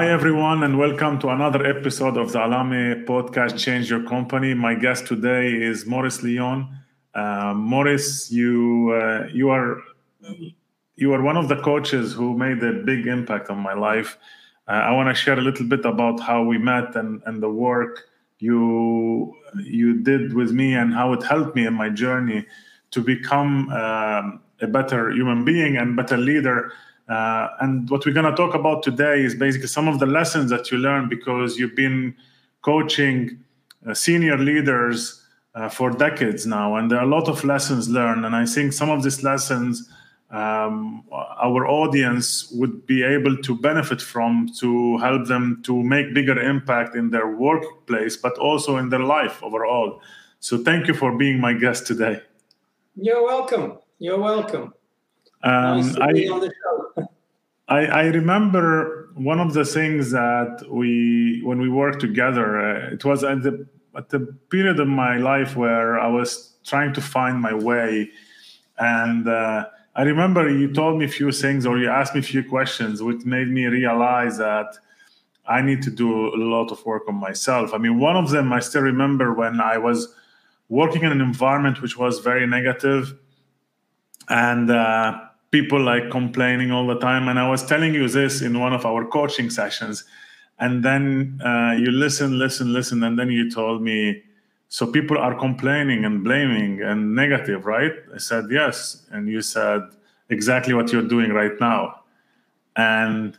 Hi, everyone, and welcome to another episode of the Alame podcast, Change Your Company. My guest today is Maurice Leon. Uh, Maurice, you uh, you are you are one of the coaches who made a big impact on my life. Uh, I want to share a little bit about how we met and, and the work you you did with me and how it helped me in my journey to become um, a better human being and better leader uh, and what we're going to talk about today is basically some of the lessons that you learned because you've been coaching uh, senior leaders uh, for decades now, and there are a lot of lessons learned. And I think some of these lessons um, our audience would be able to benefit from to help them to make bigger impact in their workplace, but also in their life overall. So, thank you for being my guest today. You're welcome. You're welcome. Um, nice I, I, I, remember one of the things that we, when we worked together, uh, it was at the, at the period of my life where I was trying to find my way. And uh, I remember you told me a few things or you asked me a few questions, which made me realize that I need to do a lot of work on myself. I mean, one of them I still remember when I was working in an environment which was very negative and uh, people like complaining all the time. And I was telling you this in one of our coaching sessions. And then uh, you listen, listen, listen. And then you told me, so people are complaining and blaming and negative, right? I said, yes. And you said, exactly what you're doing right now. And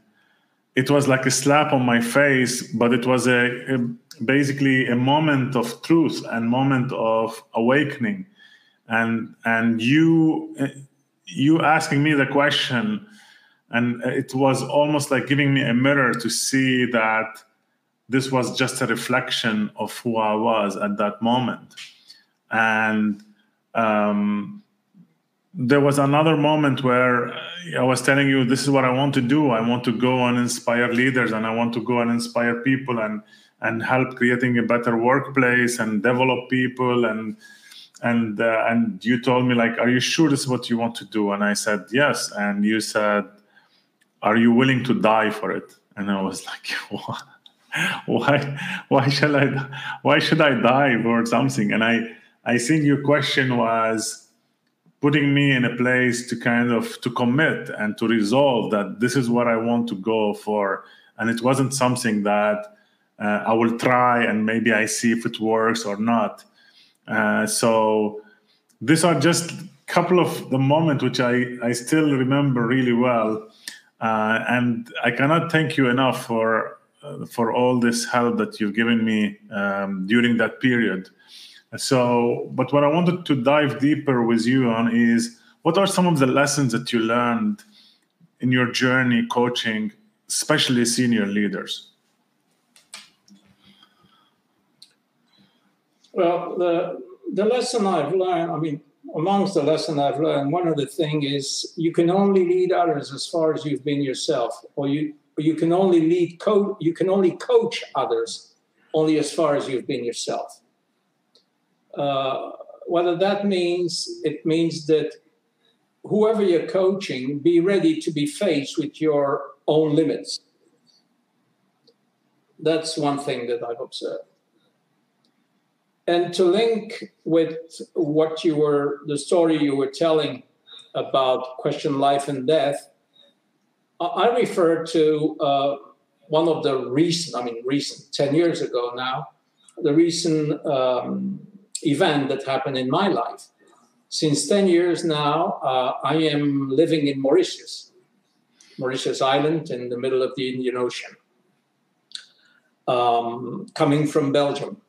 it was like a slap on my face, but it was a, a basically a moment of truth and moment of awakening. And and you you asking me the question and it was almost like giving me a mirror to see that this was just a reflection of who I was at that moment. And um, there was another moment where I was telling you, this is what I want to do. I want to go and inspire leaders, and I want to go and inspire people and and help creating a better workplace and develop people and and uh, and you told me like are you sure this is what you want to do? And i said yes. And you said are you willing to die for it? And i was like why why shall i why should i die for something? And i i think your question was putting me in a place to kind of to commit and to resolve that this is what i want to go for. And it wasn't something that uh, i will try and maybe i see if it works or not uh, so these are just a couple of the moments which I, I still remember really well. Uh, and I cannot thank you enough for uh, for all this help that you've given me um, during that period. So, but what I wanted to dive deeper with you on is what are some of the lessons that you learned in your journey coaching, especially senior leaders? Well, the the lesson I've learned, I mean, amongst the lesson I've learned, one of the thing is you can only lead others as far as you've been yourself, or you or you can only lead co- you can only coach others only as far as you've been yourself. Uh, whether that means it means that whoever you're coaching, be ready to be faced with your own limits. That's one thing that I've observed. And to link with what you were, the story you were telling about question life and death, I refer to uh, one of the recent, I mean, recent, 10 years ago now, the recent um, event that happened in my life. Since 10 years now, uh, I am living in Mauritius, Mauritius Island in the middle of the Indian Ocean, um, coming from Belgium.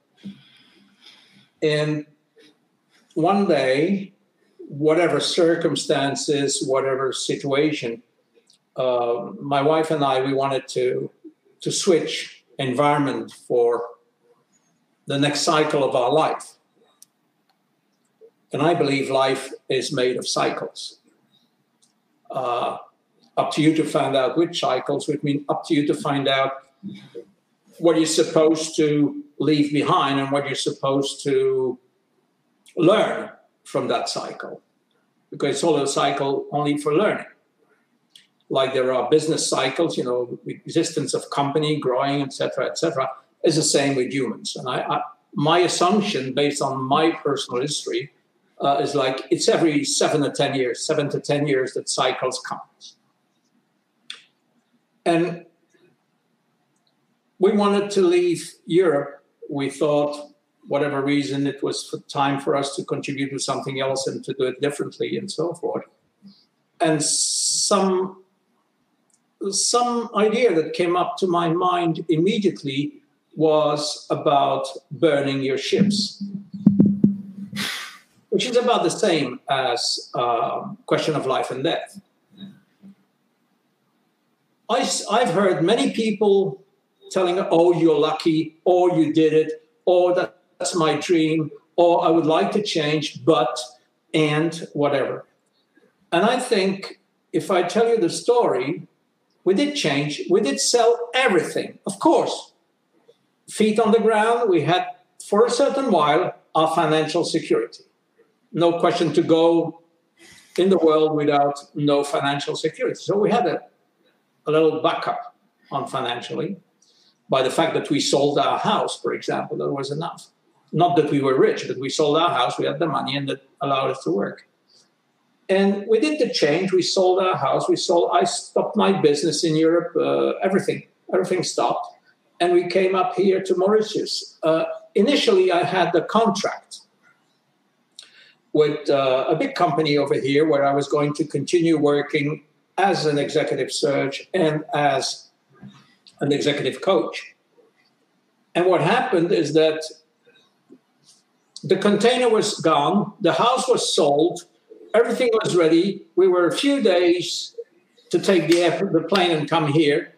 And one day, whatever circumstances, whatever situation, uh, my wife and I, we wanted to to switch environment for the next cycle of our life. And I believe life is made of cycles. Uh, up to you to find out which cycles, which mean up to you to find out what you're supposed to leave behind and what you're supposed to learn from that cycle because it's all a cycle only for learning like there are business cycles, you know, existence of company growing, etc., etc., is the same with humans. And I, I, my assumption, based on my personal history, uh, is like it's every seven to ten years, seven to ten years that cycles come. And we wanted to leave Europe. We thought, whatever reason, it was time for us to contribute to something else and to do it differently and so forth. And some some idea that came up to my mind immediately was about burning your ships, which is about the same as uh, question of life and death. I, I've heard many people telling, oh, you're lucky, or you did it, or that's my dream, or I would like to change, but, and whatever. And I think if I tell you the story, we did change. We did sell everything, of course. Feet on the ground, we had for a certain while our financial security. No question to go in the world without no financial security. So we had a, a little backup on financially by the fact that we sold our house, for example, that was enough. Not that we were rich, but we sold our house, we had the money, and that allowed us to work. And we did the change. We sold our house. We sold. I stopped my business in Europe. Uh, everything, everything stopped, and we came up here to Mauritius. Uh, initially, I had the contract with uh, a big company over here, where I was going to continue working as an executive search and as an executive coach. And what happened is that the container was gone, the house was sold, everything was ready. We were a few days to take the, the plane and come here.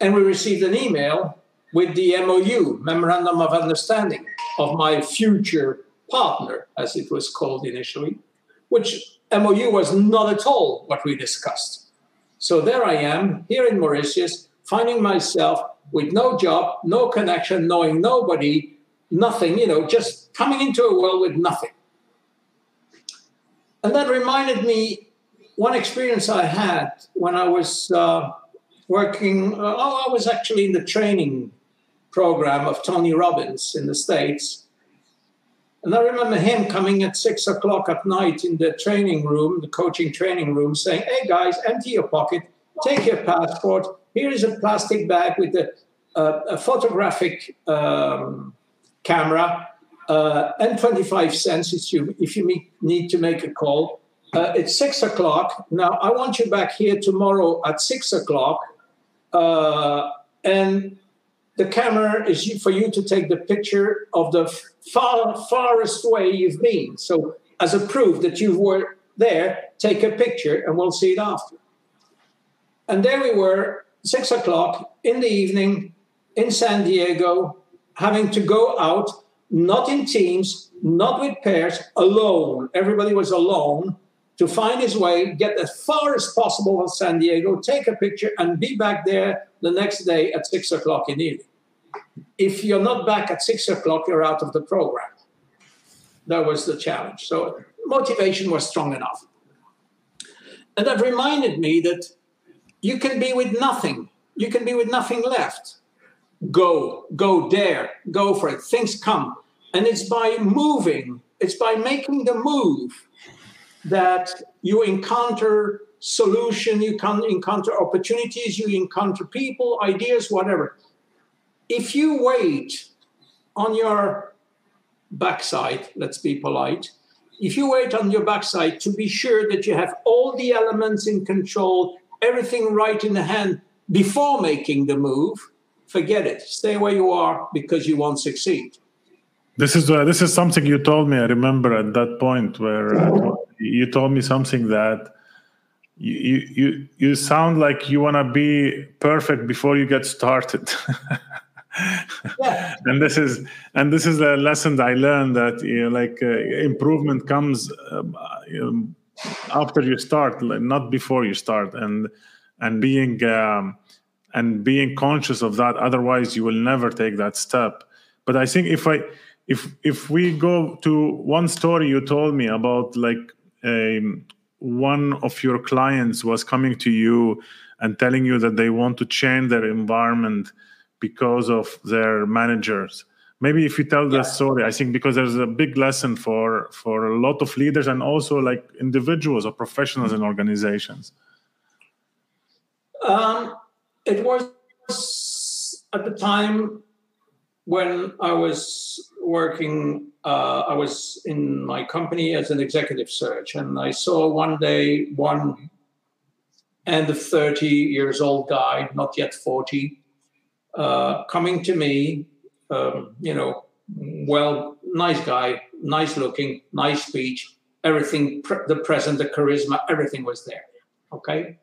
And we received an email with the MOU, Memorandum of Understanding, of my future partner, as it was called initially, which MOU was not at all what we discussed. So there I am, here in Mauritius, finding myself with no job, no connection, knowing nobody, nothing, you know, just coming into a world with nothing. And that reminded me one experience I had when I was uh, working. Uh, oh, I was actually in the training program of Tony Robbins in the States. And I remember him coming at six o'clock at night in the training room, the coaching training room, saying, Hey guys, empty your pocket, take your passport. Here is a plastic bag with a, a photographic um, camera uh, and 25 cents if you, if you need to make a call. Uh, it's six o'clock. Now, I want you back here tomorrow at six o'clock. Uh, and the camera is for you to take the picture of the far, farthest way you've been. So, as a proof that you were there, take a picture and we'll see it after. And there we were, six o'clock in the evening in San Diego, having to go out not in teams, not with pairs, alone. Everybody was alone to find his way, get as far as possible from San Diego, take a picture, and be back there the next day at six o'clock in the evening. If you're not back at six o'clock, you're out of the program. That was the challenge. So motivation was strong enough. And that reminded me that you can be with nothing. You can be with nothing left. Go, go, there, go for it. Things come. And it's by moving, it's by making the move that you encounter solution, you can encounter opportunities, you encounter people, ideas, whatever. If you wait on your backside, let's be polite, if you wait on your backside to be sure that you have all the elements in control, everything right in the hand before making the move, forget it. Stay where you are because you won't succeed. This is uh, this is something you told me. I remember at that point where uh, you told me something that you you you sound like you want to be perfect before you get started. yeah. and this is and this is a lesson I learned that you know, like uh, improvement comes um, um, after you start, not before you start, and and being um, and being conscious of that. Otherwise, you will never take that step. But I think if I if if we go to one story you told me about like um, one of your clients was coming to you and telling you that they want to change their environment because of their managers. Maybe if you tell the story i think because there's a big lesson for for a lot of leaders and also like individuals or professionals in organizations. Um, it was at the time when i was working uh, i was in my company as an executive search and i saw one day one and the 30 years old guy not yet 40 uh, coming to me um, you know, well, nice guy, nice looking, nice speech, everything, pre- the present, the charisma, everything was there. Okay.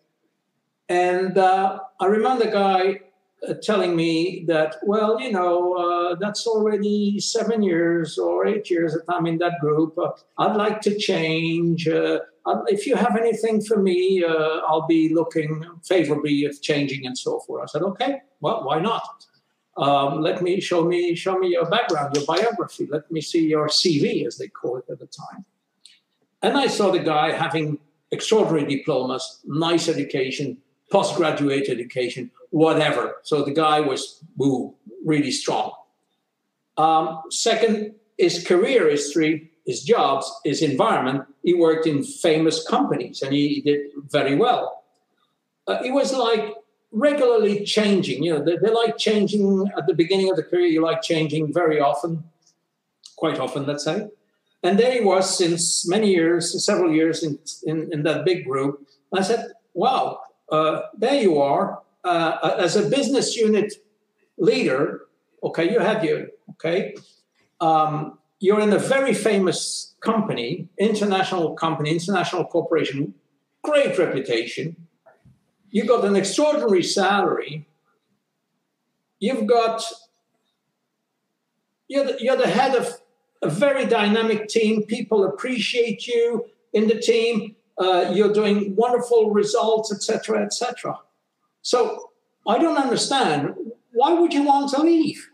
And uh, I remember the guy uh, telling me that, well, you know, uh, that's already seven years or eight years that I'm in that group. Uh, I'd like to change. Uh, if you have anything for me, uh, I'll be looking favorably of changing and so forth. I said, okay, well, why not? Um, let me show me show me your background, your biography. Let me see your CV, as they call it at the time. And I saw the guy having extraordinary diplomas, nice education, postgraduate education, whatever. So the guy was really strong. Um, second, his career history, his jobs, his environment. He worked in famous companies and he did very well. Uh, it was like regularly changing. You know, they, they like changing at the beginning of the career. You like changing very often, quite often, let's say. And there he was since many years, several years in, in, in that big group. I said, wow, uh, there you are. Uh, as a business unit leader, okay, you have your, okay, um, you're in a very famous company, international company, international corporation, great reputation You've got an extraordinary salary. You've got you're the, you're the head of a very dynamic team. People appreciate you in the team. Uh, you're doing wonderful results, etc., etc. So I don't understand. Why would you want to leave?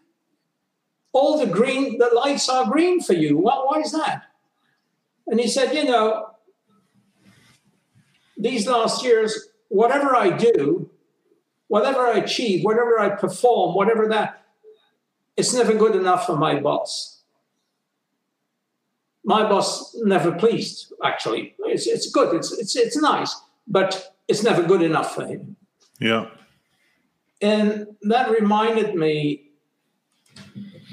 All the green, the lights are green for you. Why, why is that? And he said, you know, these last years whatever I do, whatever I achieve, whatever I perform, whatever that, it's never good enough for my boss. My boss never pleased, actually. It's, it's good, it's, it's, it's nice, but it's never good enough for him. Yeah. And that reminded me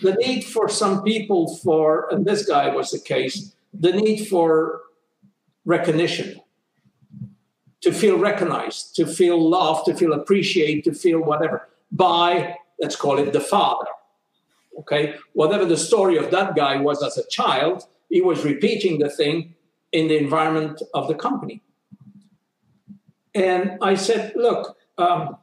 the need for some people for, and this guy was the case, the need for recognition to feel recognized, to feel loved, to feel appreciated, to feel whatever by, let's call it the father. Okay, whatever the story of that guy was as a child, he was repeating the thing in the environment of the company. And I said, look, um,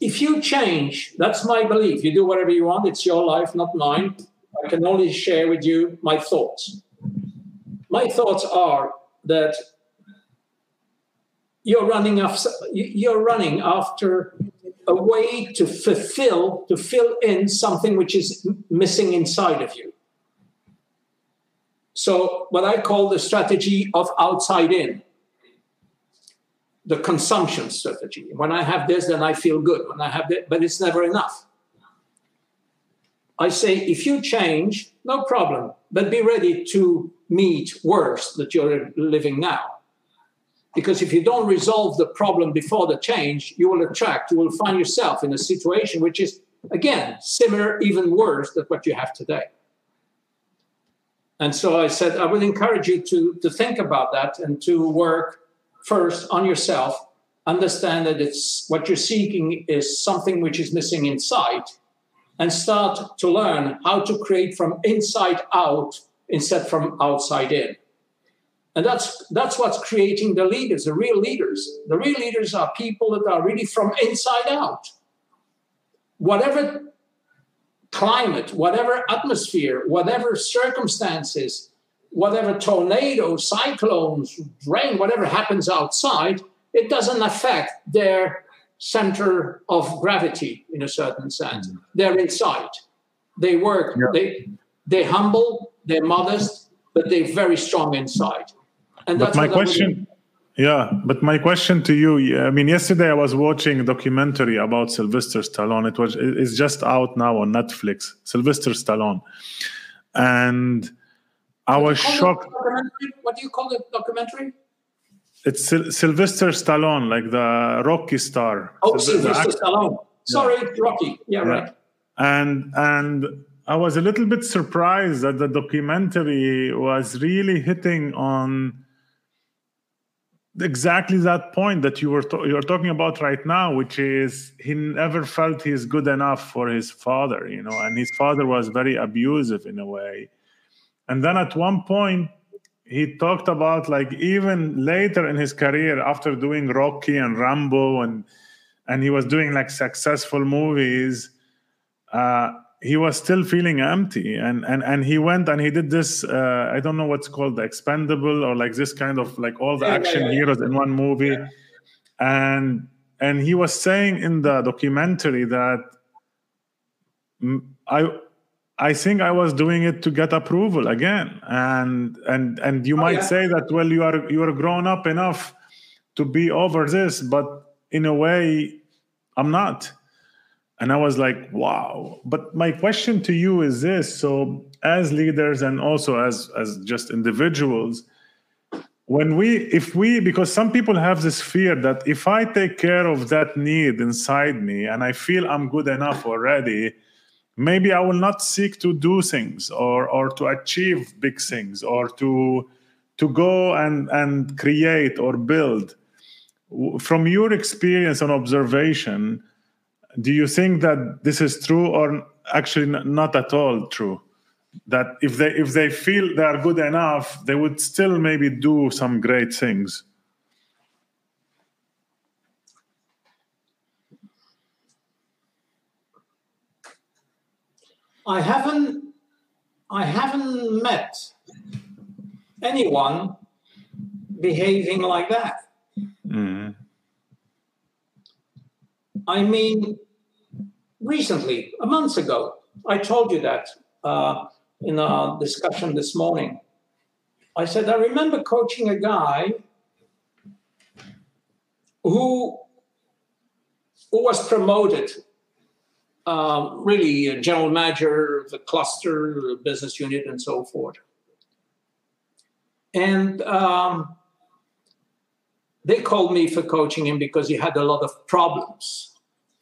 if you change, that's my belief. You do whatever you want, it's your life, not mine. I can only share with you my thoughts. My thoughts are that you're running after you're running after a way to fulfill to fill in something which is missing inside of you so what i call the strategy of outside in the consumption strategy. When i have this then i feel good. When i have that but it's never enough. I say if you change no problem but be ready to meet worse that you're living now. Because if you don't resolve the problem before the change, you will attract, you will find yourself in a situation which is, again, similar, even worse than what you have today. And so I said, I would encourage you to, to think about that and to work first on yourself. Understand that it's what you're seeking is something which is missing inside, and start to learn how to create from inside out instead from outside in. And that's that's what's creating the leaders, the real leaders. The real leaders are people that are really from inside out. Whatever climate, whatever atmosphere, whatever circumstances, whatever tornadoes, cyclones, rain, whatever happens outside, it doesn't affect their center of gravity in a certain sense. Mm. They're inside. They work, yeah. they they humble, they're modest, but they're very strong inside. And but my question, yeah, but my question to you, I mean, yesterday I was watching a documentary about Sylvester Stallone. It was it's just out now on Netflix. Sylvester Stallone, and I was shocked. What do you call the documentary? It's Sylvester Stallone, like the Rocky star. Oh, Sylvester Stallone. Sorry, yeah. Rocky. Yeah, yeah, right. And and I was a little bit surprised that the documentary was really hitting on exactly that point that you were to- you're talking about right now, which is he never felt he's good enough for his father, you know, and his father was very abusive in a way. And then at one point, he talked about like even later in his career after doing rocky and rambo and and he was doing like successful movies uh, he was still feeling empty. And and and he went and he did this uh, i don't know what's called the expendable or like this kind of like all the action heroes in one movie. And and he was saying in the documentary that i I think I was doing it to get approval again, and and and you oh, might yeah. say that well, you are you are grown up enough to be over this, but in a way, I'm not. And I was like, wow. But my question to you is this: so as leaders and also as as just individuals, when we if we because some people have this fear that if I take care of that need inside me and I feel I'm good enough already maybe i will not seek to do things or or to achieve big things or to to go and and create or build. From your experience and observation do you think that this is true or actually not at all true? That if they if they feel they are good enough they would still maybe do some great things I haven't I haven't met anyone behaving like that. Mm. I mean, recently, a month ago, I told you that uh, in our discussion this morning. I said, I remember coaching a guy who, who was promoted um, really a general manager of the cluster, the business unit, and so forth. And um, they called me for coaching him because he had a lot of problems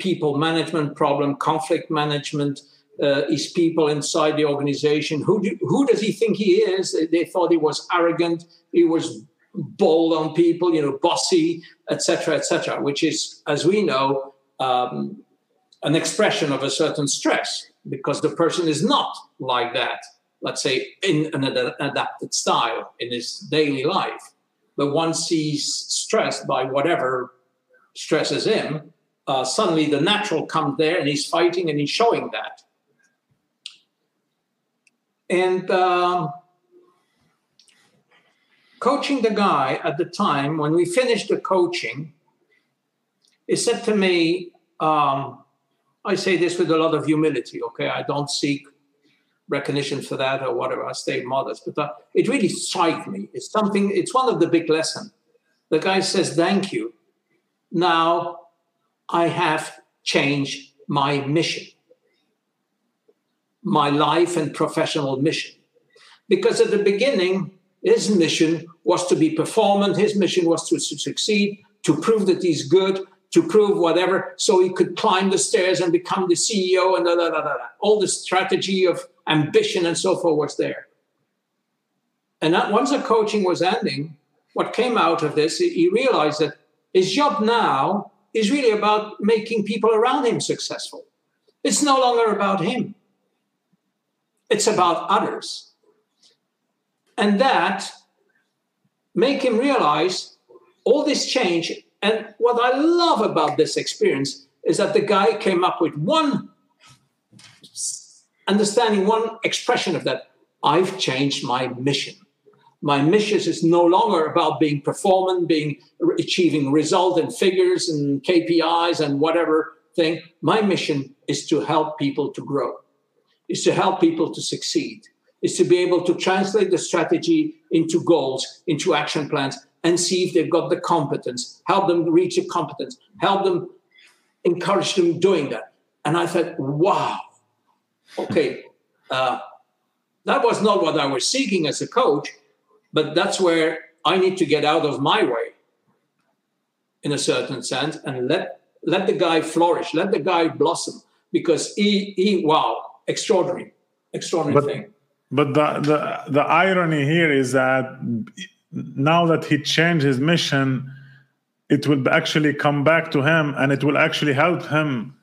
people management problem, conflict management. Uh, his people inside the organization. Who, do, who does he think he is? They thought he was arrogant. He was bold on people, you know, bossy, etc., etc. which is, as we know, um, an expression of a certain stress because the person is not like that, let's say, in an ad- adapted style in his daily life. But once he's stressed by whatever stresses him, uh, suddenly the natural comes there and he's fighting and he's showing that. And um, coaching the guy at the time, when we finished the coaching, he said to me, um, I say this with a lot of humility, okay? I don't seek recognition for that or whatever. I stay modest, but uh, it really struck me. It's something, it's one of the big lessons. The guy says, Thank you. Now I have changed my mission, my life and professional mission. Because at the beginning, his mission was to be performant, his mission was to succeed, to prove that he's good, to prove whatever, so he could climb the stairs and become the CEO and da, da, da, da, da. all the strategy of ambition and so forth was there. And that once the coaching was ending, what came out of this, he realized that his job now is really about making people around him successful. It's no longer about him. It's about others. And that make him realize all this change and what I love about this experience is that the guy came up with one understanding, one expression of that. I've changed my mission. My mission is no longer about being performant, being achieving result and figures and KPIs and whatever thing. My mission is to help people to grow, is to help people to succeed, is to be able to translate the strategy into goals, into action plans, and see if they've got the competence, help them reach a competence, help them encourage them doing that. And I thought, wow, okay, uh, that was not what I was seeking as a coach, but that's where I need to get out of my way in a certain sense and let let the guy flourish, let the guy blossom because he he wow, extraordinary, extraordinary but, thing. But the, the the irony here is that now that he changed his mission, it will actually come back to him and it will actually help him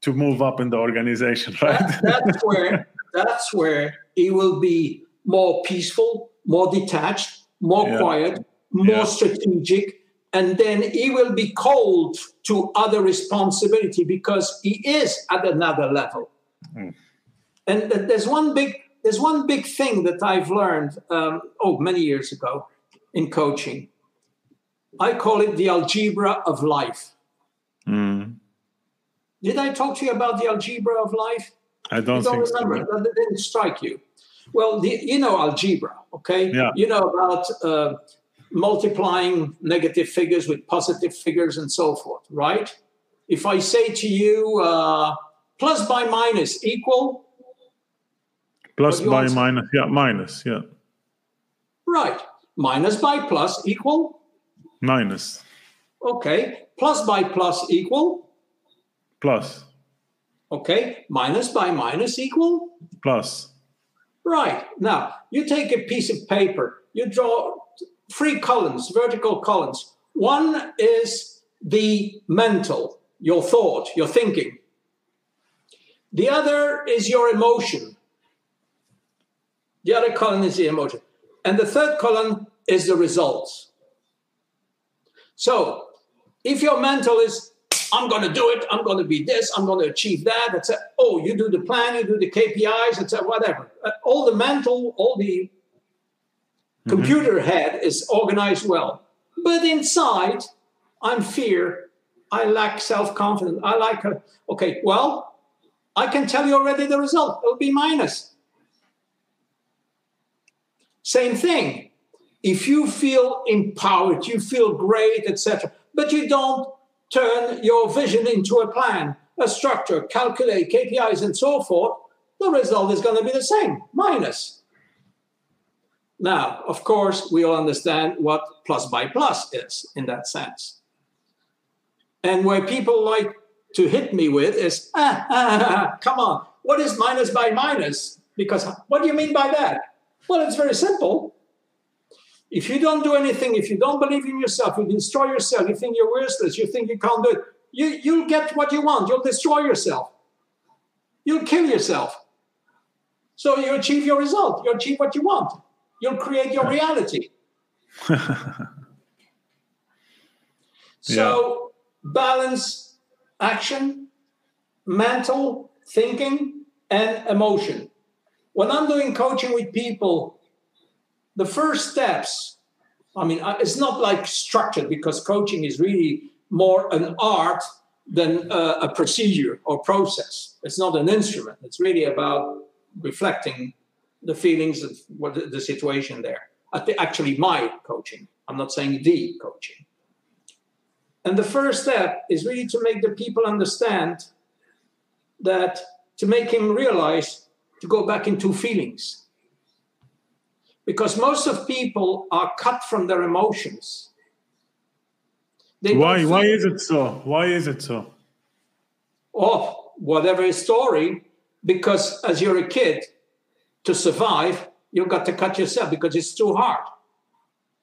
to move up in the organization, right? That, that's where that's where he will be more peaceful, more detached, more yeah. quiet, more yeah. strategic, and then he will be called to other responsibility because he is at another level. Mm. And there's one big there's one big thing that I've learned um, oh many years ago in coaching. I call it the algebra of life. Mm. Did I talk to you about the algebra of life? I don't, don't remember. So. That didn't strike you. Well, the, you know algebra, okay? Yeah. You know about uh, multiplying negative figures with positive figures and so forth, right? If I say to you, uh, plus by minus equal. Plus by minus, yeah, minus, yeah. Right. Minus by plus equal? Minus. Okay. Plus by plus equal? Plus. Okay. Minus by minus equal? Plus. Right. Now, you take a piece of paper, you draw three columns, vertical columns. One is the mental, your thought, your thinking. The other is your emotion. The other column is the emotion. And the third column is the results. So if your mental is, I'm going to do it, I'm going to be this, I'm going to achieve that, a, oh, you do the plan, you do the KPIs, it's a, whatever. Uh, all the mental, all the Mm-hmm. Computer head is organized well. But inside, I'm fear. I lack self confidence. I like, a, okay, well, I can tell you already the result. It'll be minus. Same thing. If you feel empowered, you feel great, etc., but you don't turn your vision into a plan, a structure, calculate KPIs, and so forth, the result is going to be the same minus. Now, of course, we all understand what plus by plus is in that sense. And where people like to hit me with is, ah, ah, ah, come on, what is minus by minus? Because what do you mean by that? Well, it's very simple. If you don't do anything, if you don't believe in yourself, you destroy yourself, you think you're worthless, you think you can't do it, you, you'll get what you want. You'll destroy yourself. You'll kill yourself. So you achieve your result. You achieve what you want. You'll create your reality. so yeah. balance action, mental thinking, and emotion. When I'm doing coaching with people, the first steps, I mean, uh, it's not like structured because coaching is really more an art than a, a procedure or process. It's not an instrument. It's really about reflecting the feelings of what the, the situation there. Actually, my coaching. I'm not saying the coaching. And the first step is really to make the people understand that to make him realize to go back into feelings. Because most of people are cut from their emotions. They why? Why is it so? Why is it so? Oh, whatever story. Because as you're a kid, to survive, you've got to cut yourself because it's too hard.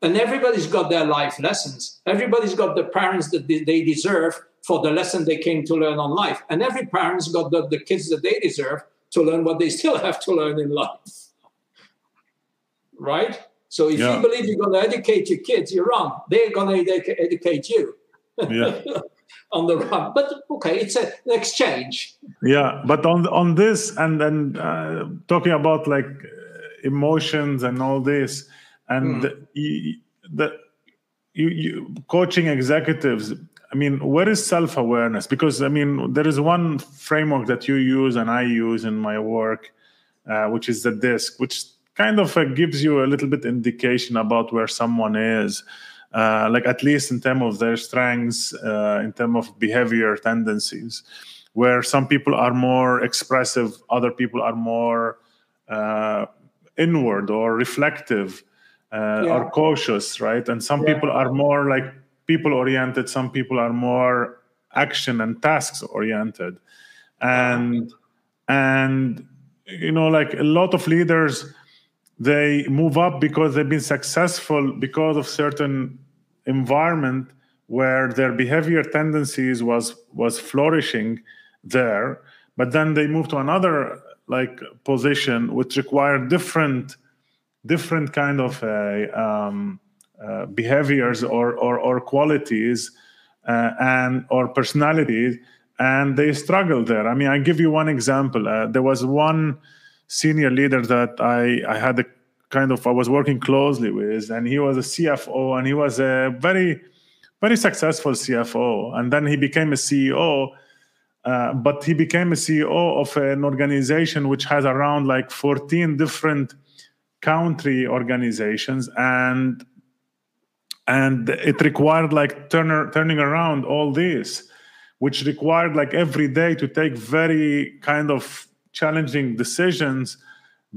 And everybody's got their life lessons. Everybody's got the parents that they deserve for the lesson they came to learn on life. And every parent's got the, the kids that they deserve to learn what they still have to learn in life. Right? So if yeah. you believe you're going to educate your kids, you're wrong. They're going to educate you. Yeah. on the run. But okay, it's a, an exchange. Yeah, but on on this and then uh, talking about like emotions and all this, and mm. you, the you, you coaching executives. I mean, where is self awareness? Because I mean, there is one framework that you use and I use in my work, uh, which is the DISC, which kind of uh, gives you a little bit indication about where someone is uh, like at least in terms of their strengths uh, in terms of behavior tendencies where some people are more expressive other people are more uh, inward or reflective uh, yeah. or cautious right and some yeah. people are more like people oriented some people are more action and tasks oriented and and you know like a lot of leaders they move up because they've been successful because of certain environment where their behavior tendencies was was flourishing there. But then they move to another like position which required different different kind of uh, um, uh, behaviors or, or, or qualities uh, and or personalities and they struggle there. I mean i give you one example. Uh, there was one senior leader that i i had a kind of i was working closely with and he was a cfo and he was a very very successful cfo and then he became a ceo uh, but he became a CEO of an organization which has around like 14 different country organizations, and and it required like turn, turning around all this, which required like every day to take very kind of challenging decisions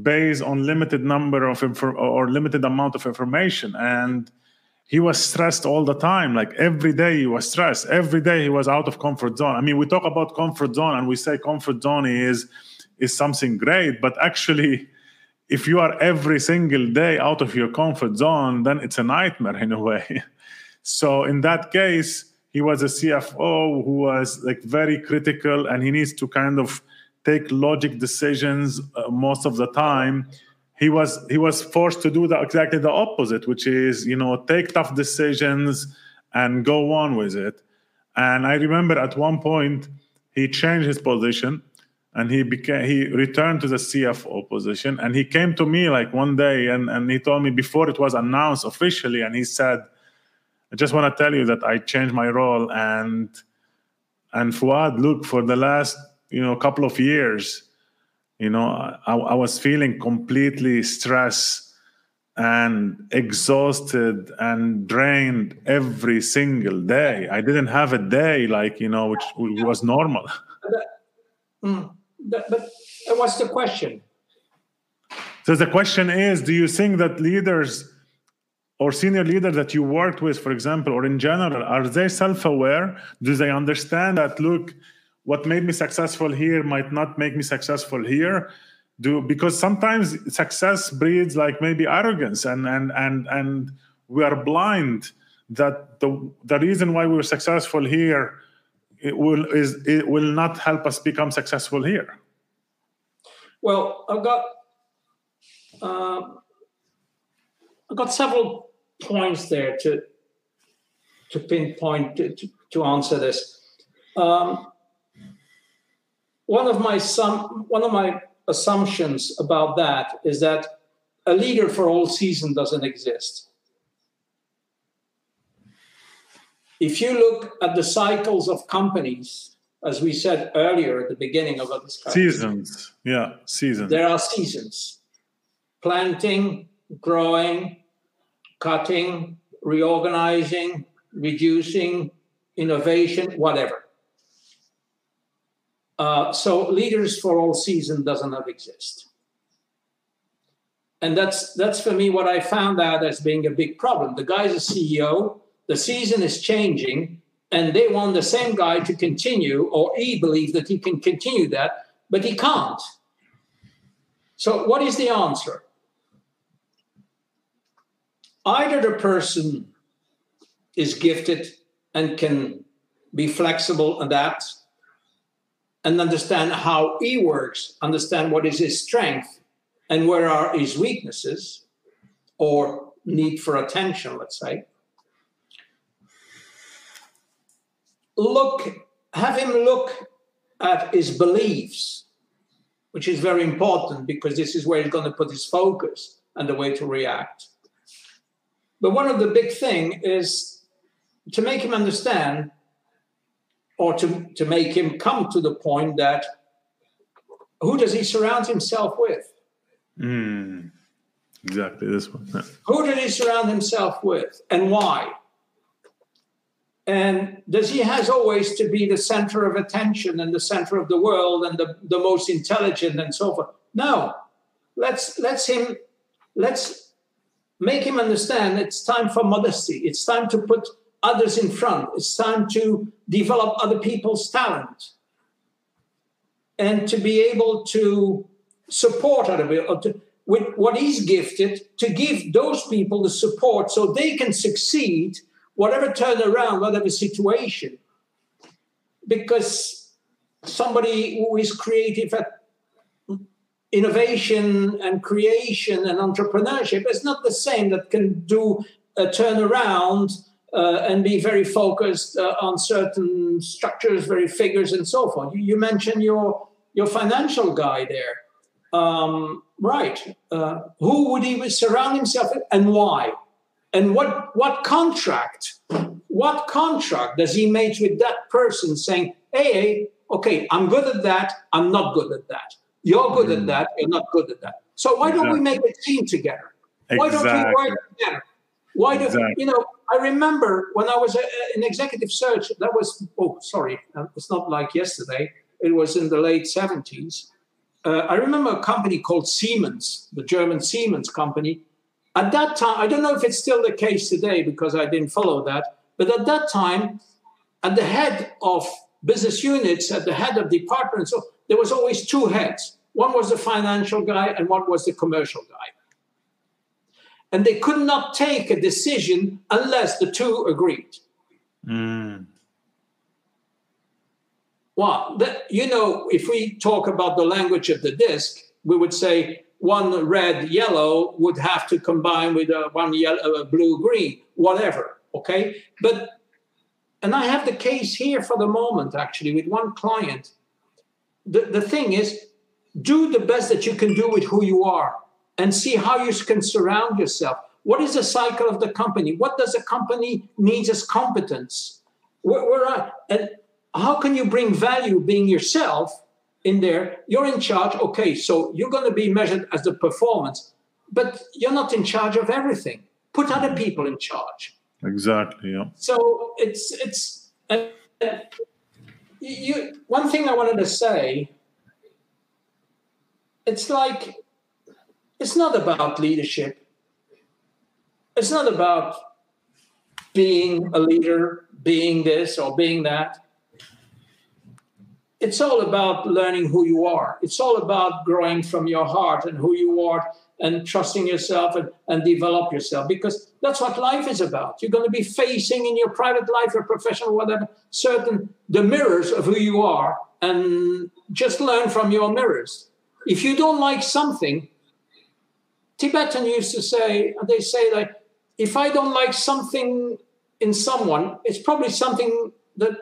based on limited number of or limited amount of information. And he was stressed all the time like every day he was stressed. Every day he was out of comfort zone. I mean we talk about comfort zone and we say comfort zone is is something great but actually if you are every single day out of your comfort zone then it's a nightmare in a way. So in that case he was a cfo who was like very critical and he needs to kind of take logic decisions uh, most of the time he was he was forced to do the, exactly the opposite which is you know take tough decisions and go on with it. And i remember at one point he changed his position and he became he returned to the cfo position. And he came to me like one day and, and he told me before it was announced officially and he said i just want to tell you that i changed my role and and Fouad, look for the last you know a couple of years you know I, I was feeling completely stressed and exhausted and drained every single day. I didn't have a day like you know which was normal. mm, but, but what's the question? So the question is do you think that leaders or senior leaders that you worked with for example or in general are they self-aware? Do they understand that look what made me successful here might not make me successful here do because sometimes success breeds like maybe arrogance and and and and we are blind that the the reason why we're successful here it will is it will not help us become successful here. Well i've got uh, i've got several points there to to pinpoint to, to, to answer this. Um, one of my some one of my assumptions about that is that a leader for all season doesn't exist. If you look at the cycles of companies, as we said earlier at the beginning of our discussion, seasons, yeah, seasons. There are seasons: planting, growing, cutting, reorganizing, reducing, innovation, whatever. Uh, so leaders for all season does not exist. And that's that's for me what I found out as being a big problem. The guy's a CEO, the season is changing, and they want the same guy to continue, or he believes that he can continue that, but he can't. So what is the answer? Either the person is gifted and can be flexible, adapt, and understand how he works, understand what is his strength and where are his weaknesses or need for attention, let's say. Look, have him look at his beliefs, which is very important because this is where he's going to put his focus and the way to react. But one of the big thing is to make him understand or to, to make him come to the point that who does he surround himself with? Mm. Exactly this one. Yeah. Who did he surround himself with and why? And does he has always to be the center of attention and the center of the world and the, the most intelligent and so forth? No. Let's let's him let's make him understand it's time for modesty. It's time to put others in front. It's time to develop other people's talent and to be able to support other people, to, with what he's gifted, to give those people the support so they can succeed, whatever turn around, whatever situation. Because somebody who is creative at innovation and creation and entrepreneurship is not the same that can do a turnaround uh, and be very focused uh, on certain structures, very figures, and so forth. You, you mentioned your your financial guy there, um, right? Uh, who would he surround himself with, and why? And what what contract? What contract does he make with that person, saying, "Hey, hey okay, I'm good at that. I'm not good at that." You're good mm. at that. You're not good at that. So why don't we make a team together? Why don't we work together? Why do exactly. you know? I remember when I was a, an executive search. That was oh, sorry, uh, it's not like yesterday. It was in the late seventies. Uh, I remember a company called Siemens, the German Siemens company. At that time, I don't know if it's still the case today because I didn't follow that. But at that time, at the head of business units, at the head of departments, there was always two heads. One was the financial guy and one was the commercial guy. And they could not take a decision unless the two agreed. Mm. Well, the, you know, if we talk about the language of the DISC, we would say one red yellow would have to combine with a one yellow blue green, whatever. Okay, but and I have the case here for the moment actually with one client the, the thing is, do the best that you can do with who you are and see how you can surround yourself. What is the cycle of the company? What does a company needs as competence? Where, where and how can you bring value being yourself in there? You're in charge. Okay, so you're going to be measured as the performance, but you're not in charge of everything. Put other people in charge. Exactly. Yeah. So it's it's. Uh, you, one thing I wanted to say, it's like, it's not about leadership. It's not about being a leader, being this or being that. It's all about learning who you are. It's all about growing from your heart and who you are and trusting yourself and, and develop yourself because that's what life is about. You're going to be facing in your private life or professional, whatever, certain the mirrors of who you are and just learn from your mirrors. If you don't like something, Tibetan used to say, and they say like, if I don't like something in someone, it's probably something that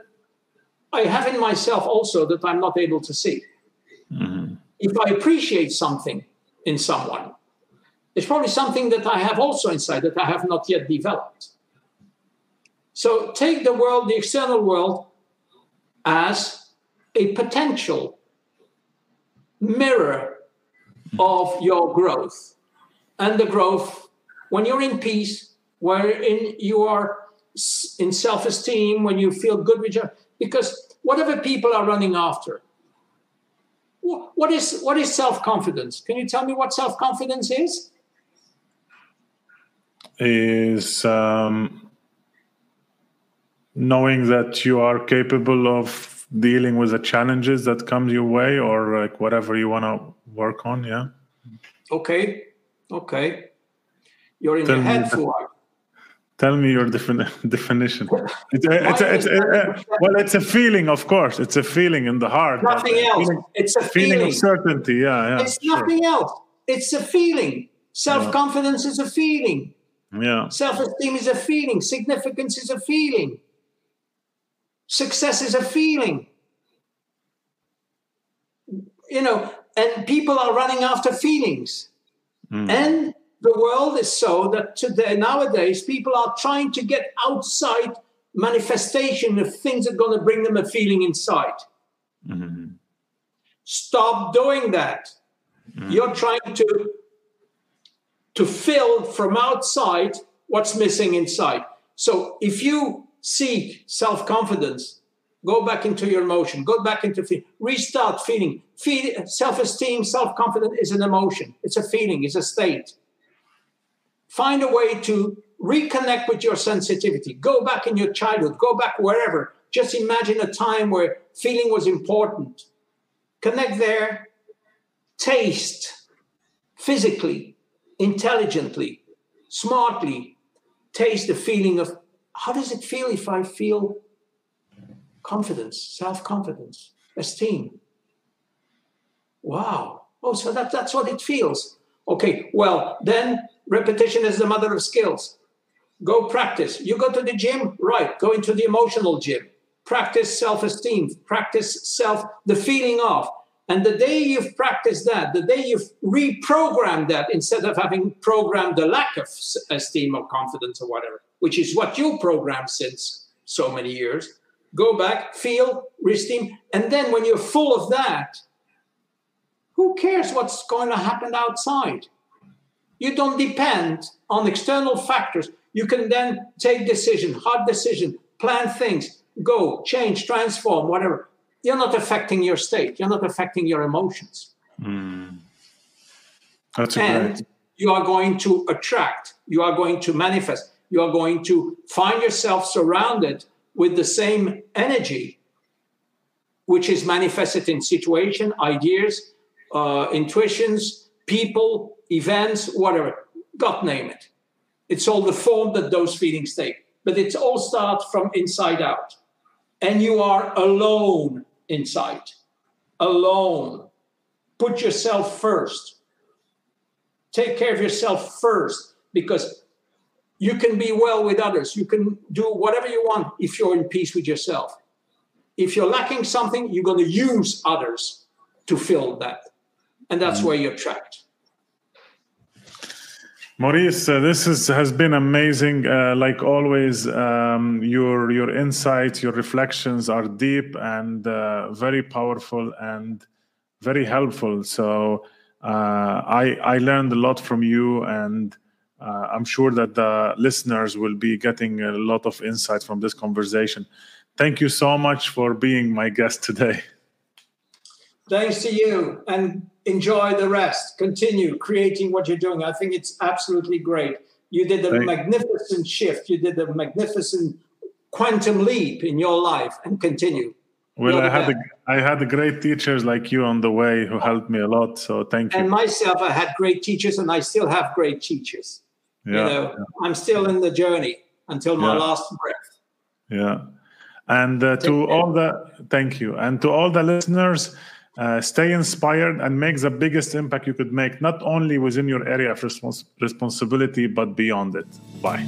I have in myself also that I'm not able to see. Mm-hmm. If I appreciate something in someone, it's probably something that I have also inside that I have not yet developed. So take the world, the external world, as a potential mirror of your growth. And the growth, when you're in peace, wherein you are in self esteem, when you feel good with your, because whatever people are running after, what is, what is self confidence? Can you tell me what self confidence is? is um, knowing that you are capable of dealing with the challenges that come your way or like whatever you want to work on yeah okay okay you're in tell your head for tell me your defini- definition it's, a, it's, a, it's a, uh, well it's a feeling of course it's a feeling in the heart nothing else feeling, it's a feeling. feeling of certainty yeah, yeah it's sure. nothing else it's a feeling self-confidence yeah. is a feeling yeah. Self esteem is a feeling, significance is a feeling, success is a feeling. You know, and people are running after feelings. Mm. And the world is so that today, nowadays, people are trying to get outside manifestation of things that are going to bring them a feeling inside. Mm-hmm. Stop doing that. Mm. You're trying to to fill from outside what's missing inside. So if you seek self confidence, go back into your emotion, go back into feeling, restart feeling. Feel, self esteem, self confidence is an emotion, it's a feeling, it's a state. Find a way to reconnect with your sensitivity. Go back in your childhood, go back wherever. Just imagine a time where feeling was important. Connect there, taste physically, intelligently, smartly, taste the feeling of how does it feel if I feel confidence, self confidence, esteem? Wow. Oh, so that, that's what it feels. Okay, well, then repetition is the mother of skills. Go practice. You go to the gym, right? Go into the emotional gym. Practice self esteem, practice self, the feeling of. And the day you've practiced that, the day you've reprogrammed that instead of having programmed the lack of esteem or confidence or whatever, which is what you programmed since so many years, go back, feel, esteem. And then when you're full of that, who cares what's going to happen outside? You don't depend on external factors. You can then take decision, hard decision, plan things, go, change, transform, whatever. You're not affecting your state. You're not affecting your emotions. Mm. That's and great. you are going to attract. You are going to manifest. You are going to find yourself surrounded with the same energy, which is manifested in situation, ideas, uh, intuitions, people, events, whatever. God name it. It's all the form that those feelings take. But it all starts from inside out. And you are alone inside. Alone. Put yourself first. Take care of yourself first because you can be well with others. You can do whatever you want if you're in peace with yourself. If you're lacking something, you're going to use others to fill that. And that's mm-hmm. where you're trapped. Maurice, uh, this is, has been amazing. Uh, like always, um, your your insights, your reflections are deep and uh, very powerful and very helpful. So uh, I I learned a lot from you, and uh, I'm sure that the listeners will be getting a lot of insight from this conversation. Thank you so much for being my guest today. Thanks to you, and enjoy the rest. Continue creating what you're doing. I think it's absolutely great. You did a magnificent shift. You did a magnificent quantum leap in your life, and continue. Well, I had a, I had great teachers like you on the way who helped me a lot. So thank you. And myself, I had great teachers, and I still have great teachers. Yeah, you know. I'm still in the journey until my yeah. last breath. Yeah, and uh, to all the thank you, and to all the listeners. Uh, stay inspired and make the biggest impact you could make, not only within your area of respons- responsibility, but beyond it. Bye.